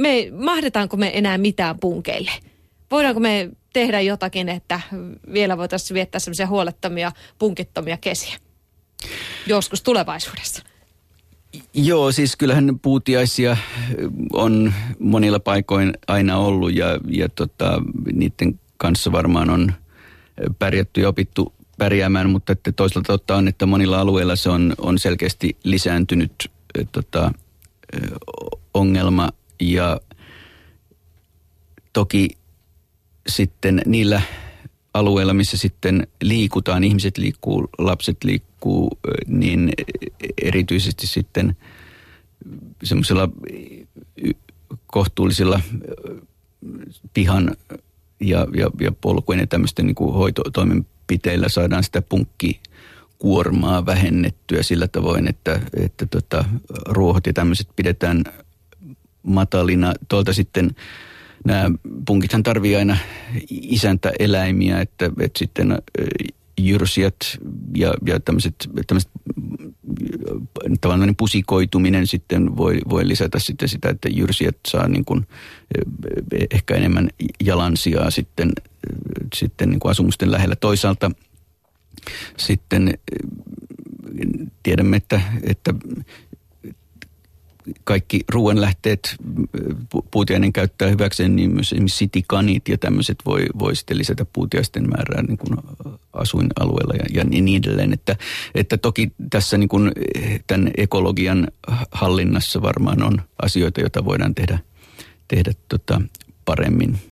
me, mahdetaanko me enää mitään punkeille? Voidaanko me tehdä jotakin, että vielä voitaisiin viettää semmoisia huolettomia, punkittomia kesiä? Joskus tulevaisuudessa. Joo, siis kyllähän puutiaisia on monilla paikoin aina ollut ja, ja tota, niiden kanssa varmaan on pärjätty ja opittu pärjäämään, mutta että toisaalta totta on, että monilla alueilla se on, on selkeästi lisääntynyt tota, ongelma ja toki sitten niillä alueilla, missä sitten liikutaan, ihmiset liikkuu, lapset liikkuu, niin erityisesti sitten semmoisilla kohtuullisilla pihan ja, ja, ja polkujen ja tämmöisten niin kuin hoitotoimenpiteillä saadaan sitä punkkikuormaa vähennettyä sillä tavoin, että, että tota, ruohot ja tämmöiset pidetään matalina. Tuolta sitten nämä punkithan tarvii aina isäntä eläimiä, että, että sitten jyrsijät ja, ja tämmöiset, tämmöiset tavallaan pusikoituminen sitten voi, voi lisätä sitten sitä, että jyrsijät saa niin kuin ehkä enemmän jalansijaa sitten, sitten niin kuin asumusten lähellä. Toisaalta sitten tiedämme, että, että kaikki ruoanlähteet puutiainen käyttää hyväkseen, niin myös esimerkiksi sitikanit ja tämmöiset voi, voi sitten lisätä puutiaisten määrää niin kuin asuinalueella ja, ja niin edelleen. Että, että toki tässä niin kuin tämän ekologian hallinnassa varmaan on asioita, joita voidaan tehdä, tehdä tota paremmin.